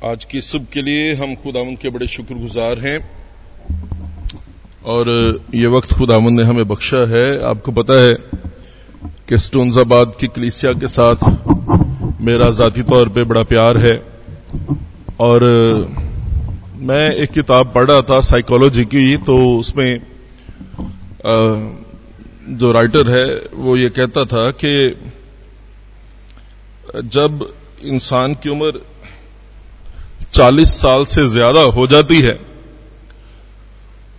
आज की सुबह के लिए हम खुदावंद के बड़े शुक्रगुजार हैं। और ये वक्त खुदावंद ने हमें बख्शा है। आपको पता है कि स्टोन्जाबाद की कलीसिया के साथ मेरा जाती तौर पे बड़ा प्यार है। और मैं एक किताब पढ़ रहा था साइकोलॉजी की तो उसमें जो राइटर है, वो ये कहता था कि जब इंसान की उम्र 40 साल से ज़्यादा हो जाती है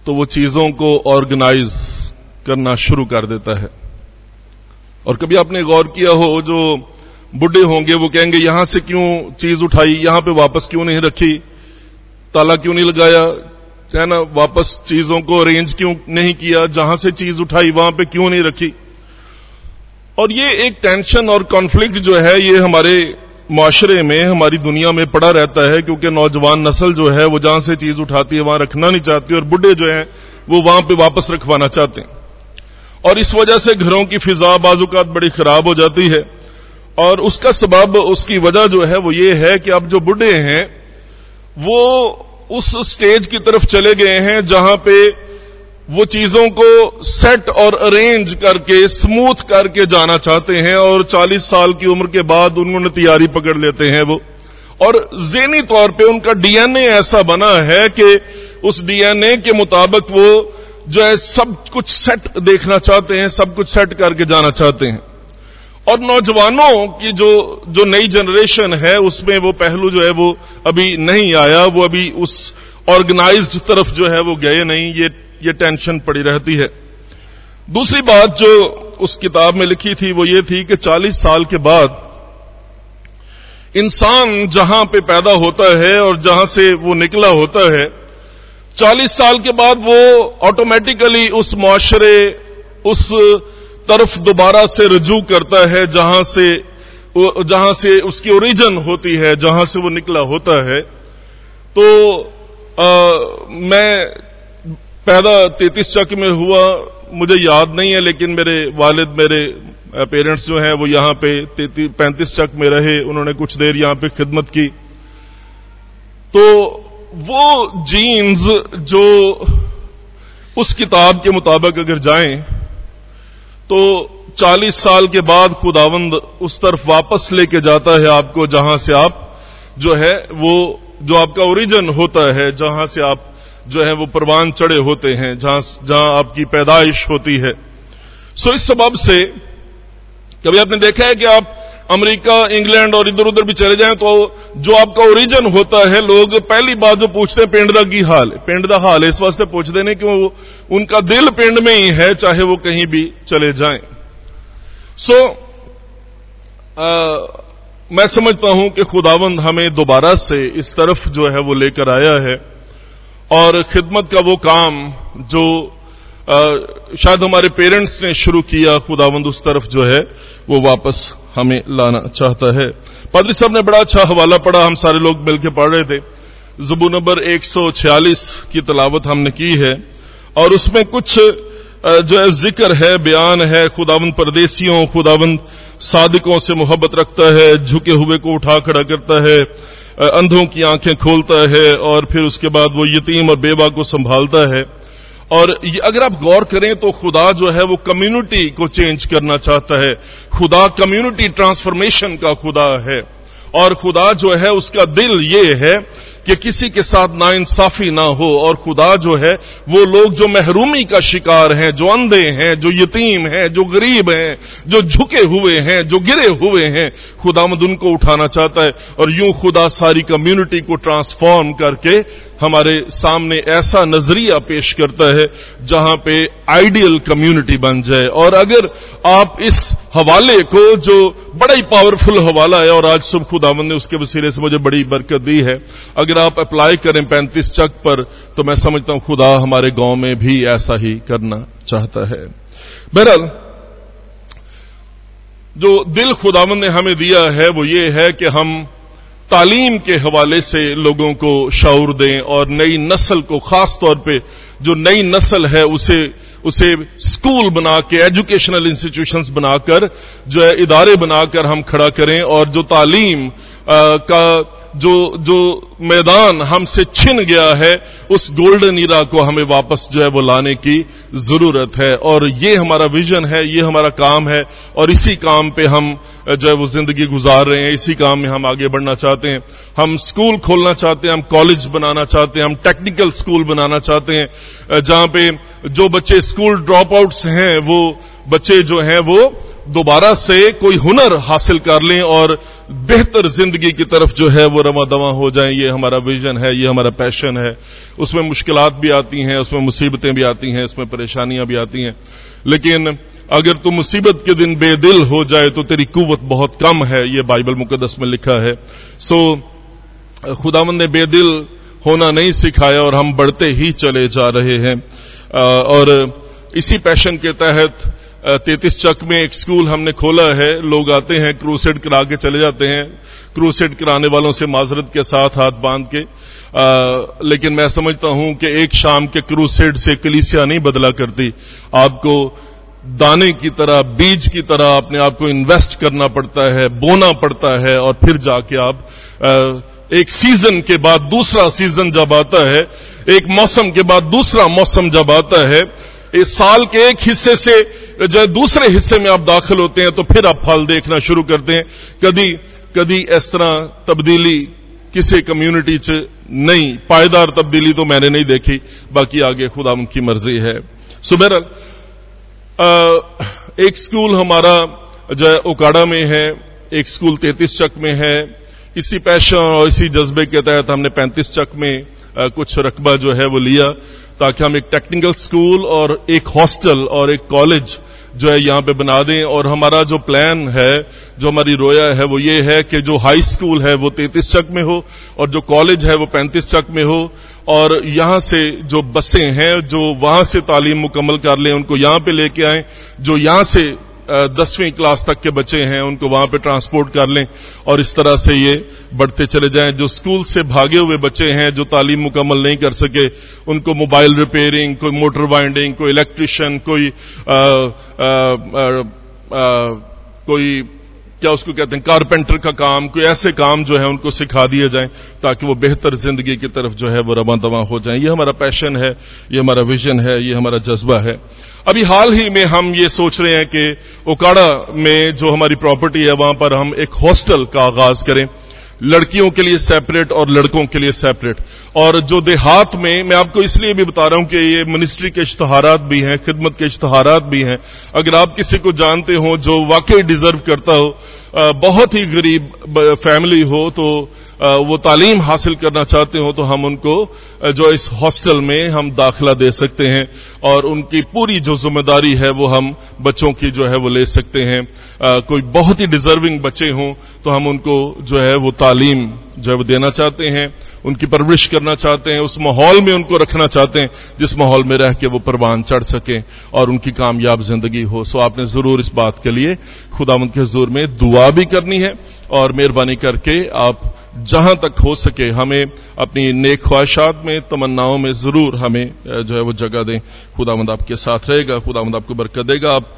तो वो चीज़ों को ऑर्गेनाइज करना शुरू कर देता है। और कभी आपने गौर किया हो, जो बुढ़े होंगे, वो कहेंगे, यहाँ से क्यों चीज़ उठाई? यहाँ पे वापस क्यों नहीं रखी? ताला क्यों नहीं लगाया? है ना, वापस चीज़ों को अरेंज क्यों नहीं किया? जहाँ से चीज़ उठाई, वहाँ पे क्यों नहीं रखी? और ये एक टेंशन और कॉन्फ्लिक्ट जो है, ये हमारे माशरे में हमारी दुनिया में पड़ा रहता है, क्योंकि नौजवान नस्ल जो है, वो जहाँ से चीज़ उठाती है, वहाँ रखना नहीं चाहती, और बुढ़े जो है, वो वहाँ पे वापस रखवाना चाहते हैं। और इस वजह से घरों की फिजा बाजुकात बड़ी खराब हो जाती है। और उसका सबब, उसकी वजह जो है, वो ये है कि अब जो बुढ़े हैं, वो उस स्टेज की तरफ़ चले गए हैं, जहाँ पे वो चीज़ों को सेट और अरेंज करके स्मूथ करके जाना चाहते हैं और 40 साल की उम्र के बाद उन्होंने तैयारी पकड़ लेते हैं वो। और जेनी तौर पे उनका डीएनए ऐसा बना है कि उस डीएनए के मुताबिक वो जो है सब कुछ सेट देखना चाहते हैं, सब कुछ सेट करके जाना चाहते हैं। और नौजवानों की जो जो नई जनरेशन है, उसमें वो पहलू जो है वो अभी नहीं आया, वो अभी उस ऑर्गेनाइज्ड तरफ़ जो है वो गए नहीं। ये ये टेंशन पड़ी रहती है। दूसरी बात जो उस किताब में लिखी थी वो ये थी कि 40 साल के बाद इंसान जहाँ पे पैदा होता है और जहाँ से वो निकला होता है 40 साल के बाद वो ऑटोमेटिकली उस मुआशरे उस तरफ़ दोबारा से रजू करता है जहाँ से जहाँ से उसकी ओरिजिन होती है जहाँ से वो निकला होता है। तो आ, मैं पैदा तैतीस चक में हुआ, मुझे याद नहीं है, लेकिन मेरे वालिद, मेरे पेरेंट्स जो हैं, वो यहाँ पे पैंतीस चक में रहे, उन्होंने कुछ देर यहाँ पे खिदमत की। तो वो जीन्स जो उस किताब के मुताबिक अगर जाएँ तो 40 साल के बाद खुदावंद उस तरफ़ वापस लेके जाता है आपको, जहाँ से आप जो है, वो, जो आपका ओरिजिन होता है, जहाँ से आप जो है वो परवान चढ़े होते हैं जहाँ जहाँ आपकी पैदाइश होती है। सो इस सबब से कभी आपने देखा है कि आप अमेरिका इंग्लैंड और इधर उधर भी चले जाएँ तो जो आपका ओरिजिन होता है लोग पहली बात जो पूछते हैं पिंड का की हाल। पिंड का हाल इस वास्ते पूछते नहीं कि उनका दिल पिंड में ही है चाहे वो कहीं भी चले जाएँ। सो आ, मैं समझता हूँ कि खुदावंद हमें दोबारा से इस तरफ़ जो है वो लेकर आया है। और खिदमत का वो काम जो आ, शायद हमारे पेरेंट्स ने शुरू किया खुदावंद उस तरफ़ जो है वो वापस हमें लाना चाहता है। पादरी साहब ने बड़ा अच्छा हवाला पढ़ा हम सारे लोग मिलकर पढ़ रहे थे। जबू नंबर 146 की तलावत हमने की है और उसमें कुछ जो है ज़िक्र है बयान है खुदावंद परदेसियों खुदावंद सादिकों से मोहब्बत रखता है झुके हुए को उठा खड़ा करता है अंधों की आँखें खोलता है और फिर उसके बाद वो यतीम और बेवा को संभालता है। और ये अगर आप गौर करें तो खुदा जो है वो कम्युनिटी को चेंज करना चाहता है। खुदा कम्युनिटी ट्रांसफॉर्मेशन का खुदा है। और खुदा जो है उसका दिल ये है कि किसी के साथ नाइंसाफी ना हो और खुदा जो है, वो लोग जो महरूमी का शिकार हैं, जो अंधे हैं, जो यतीम हैं, जो गरीब हैं, जो झुके हुए हैं, जो गिरे हुए हैं खुदा खुदामद उनको उठाना चाहता है और यूँ खुदा सारी कम्युनिटी को ट्रांसफॉर्म करके हमारे सामने ऐसा नज़रिया पेश करता है जहाँ पे आइडियल कम्युनिटी बन जाए। और अगर आप इस हवाले को, जो बड़ा ही पावरफुल हवाला है, और आज सुबह खुदावन ने उसके वसीले से मुझे बड़ी बरकत दी है, अगर आप अप्लाई करें पैंतीस चक पर तो मैं समझता हूँ खुदा हमारे गाँव में भी ऐसा ही करना चाहता है। बहरहाल, जो दिल खुदावन ने हमें दिया है, वो ये है कि हम तालीम के हवाले से लोगों को शौर दें और नई नस्ल को खास तौर पे जो नई नस्ल है उसे उसे स्कूल बना के एजुकेशनल इंस्टीट्यूशंस बनाकर जो है इदारे बनाकर हम खड़ा करें और जो तालीम आ, का जो जो मैदान हमसे छिन गया है, उस गोल्डन ईरा को हमें वापस जो है वो लाने की ज़रूरत है। और ये हमारा विजन है, ये हमारा काम है, और इसी काम पे हम जो है वो ज़िंदगी गुजार रहे हैं, इसी काम में हम आगे बढ़ना चाहते हैं। हम स्कूल खोलना चाहते हैं, हम कॉलेज बनाना चाहते हैं, हम टेक्निकल स्कूल बनाना चाहते हैं जहाँ पे जो बच्चे स्कूल ड्रॉप आउट्स हैं, वो बच्चे जो हैं वो दोबारा से कोई हुनर हासिल कर लें और बेहतर ज़िंदगी की तरफ़ जो है वो रवा दवा हो जाए, ये हमारा विजन है, ये हमारा पैशन है। उसमें मुश्किल भी आती हैं, उसमें मुसीबतें भी आती हैं, उसमें परेशानियाँ भी आती हैं। लेकिन अगर तू मुसीबत के दिन बेदिल हो जाए तो तेरी कुवत बहुत कम है, ये बाइबल मुकदस में लिखा है। सो खुदावन ने बेदिल होना नहीं सिखाया और हम बढ़ते ही चले जा रहे हैं। और इसी पैशन के तहत तैतीस चक में एक स्कूल हमने खोला है। लोग आते हैं क्रूसेड करा के चले जाते हैं। क्रूसेड कराने वालों से माजरत के साथ हाथ बाँध के आ, लेकिन मैं समझता हूँ कि एक शाम के क्रूसेड से कलीसिया नहीं बदला करती। आपको दाने की तरह बीज की तरह अपने आप को इन्वेस्ट करना पड़ता है बोना पड़ता है और फिर जाके आप आ, एक सीज़न के बाद दूसरा सीज़न जब आता है एक मौसम के बाद दूसरा मौसम जब आता है इस साल के एक हिस्से से जब दूसरे हिस्से में आप दाखिल होते हैं तो फिर आप फल देखना शुरू करते हैं। कभी कभी इस तरह तब्दीली किसी कम्युनिटी च नहीं पायदार तब्दीली तो मैंने नहीं देखी बाकी आगे खुदा उनकी मर्ज़ी है। सुबह एक स्कूल हमारा जो है ओकाड़ा में है एक स्कूल तैतीस चक में है। इसी पैशन और इसी जज्बे के तहत हमने पैंतीस चक में आ, कुछ रकबा जो है वो लिया। ताकि हम एक टेक्निकल स्कूल और एक हॉस्टल और एक कॉलेज जो है यहाँ पे बना दें। और हमारा जो प्लान है, जो हमारी रोया है, वो ये है कि जो हाई स्कूल है, वो तैतीस चक में हो और जो कॉलेज है, वो पैंतीस चक में हो। और यहाँ से जो बसें हैं, जो वहाँ से तालीम मुकम्मल कर लें, उनको यहाँ पे लेके आए। जो यहाँ से दसवीं क्लास तक के बच्चे हैं उनको वहाँ पे ट्रांसपोर्ट कर लें और इस तरह से ये बढ़ते चले जाएँ। जो स्कूल से भागे हुए बच्चे हैं जो तालीम मुकम्मल नहीं कर सके उनको मोबाइल रिपेयरिंग कोई मोटर वाइंडिंग कोई इलेक्ट्रिशियन कोई आ, आ, आ, आ, कोई क्या उसको कहते हैं कारपेंटर का काम कोई ऐसे काम जो है उनको सिखा दिए जाए ताकि वो बेहतर ज़िंदगी की तरफ़ जो है वो रवा दवा हो जाए। ये हमारा पैशन है ये हमारा विजन है ये हमारा जज्बा है। अभी हाल ही में हम ये सोच रहे हैं कि ओकाड़ा में जो हमारी प्रॉपर्टी है, वहाँ पर हम एक हॉस्टल का आगाज़ करें। लड़कियों के लिए सेपरेट और लड़कों के लिए सेपरेट और जो देहात में, मैं आपको इसलिए भी बता रहा हूँ कि ये मिनिस्ट्री के इश्तहारात भी हैं, खिदमत के इश्तहारात भी हैं। अगर आप किसी को जानते हो जो वाकई डिजर्व करता हो बहुत ही गरीब फैमिली हो तो वो तालीम हासिल करना चाहते हो तो हम उनको जो इस हॉस्टल में हम दाखिला दे सकते हैं और उनकी पूरी जो ज़िम्मेदारी है वो हम बच्चों की जो है वो ले सकते हैं। आ, कोई बहुत ही डिजर्विंग बच्चे हों तो हम उनको जो है वो तालीम जो है वो देना चाहते हैं उनकी परवरिश करना चाहते हैं उस माहौल में उनको रखना चाहते हैं जिस माहौल में रह के वो परवान चढ़ सके और उनकी कामयाब ज़िंदगी हो। सो आपने ज़रूर इस बात के लिए खुदा उनके ज़ोर में दुआ भी करनी है और मेहरबानी करके आप जहाँ तक हो सके हमें अपनी नेक ख्वाहिशात में, तमन्नाओं में ज़रूर हमें जो है वो जगह दें। खुदा मंद आपके साथ रहेगा खुदा मंद आपको बरकत देगा। आप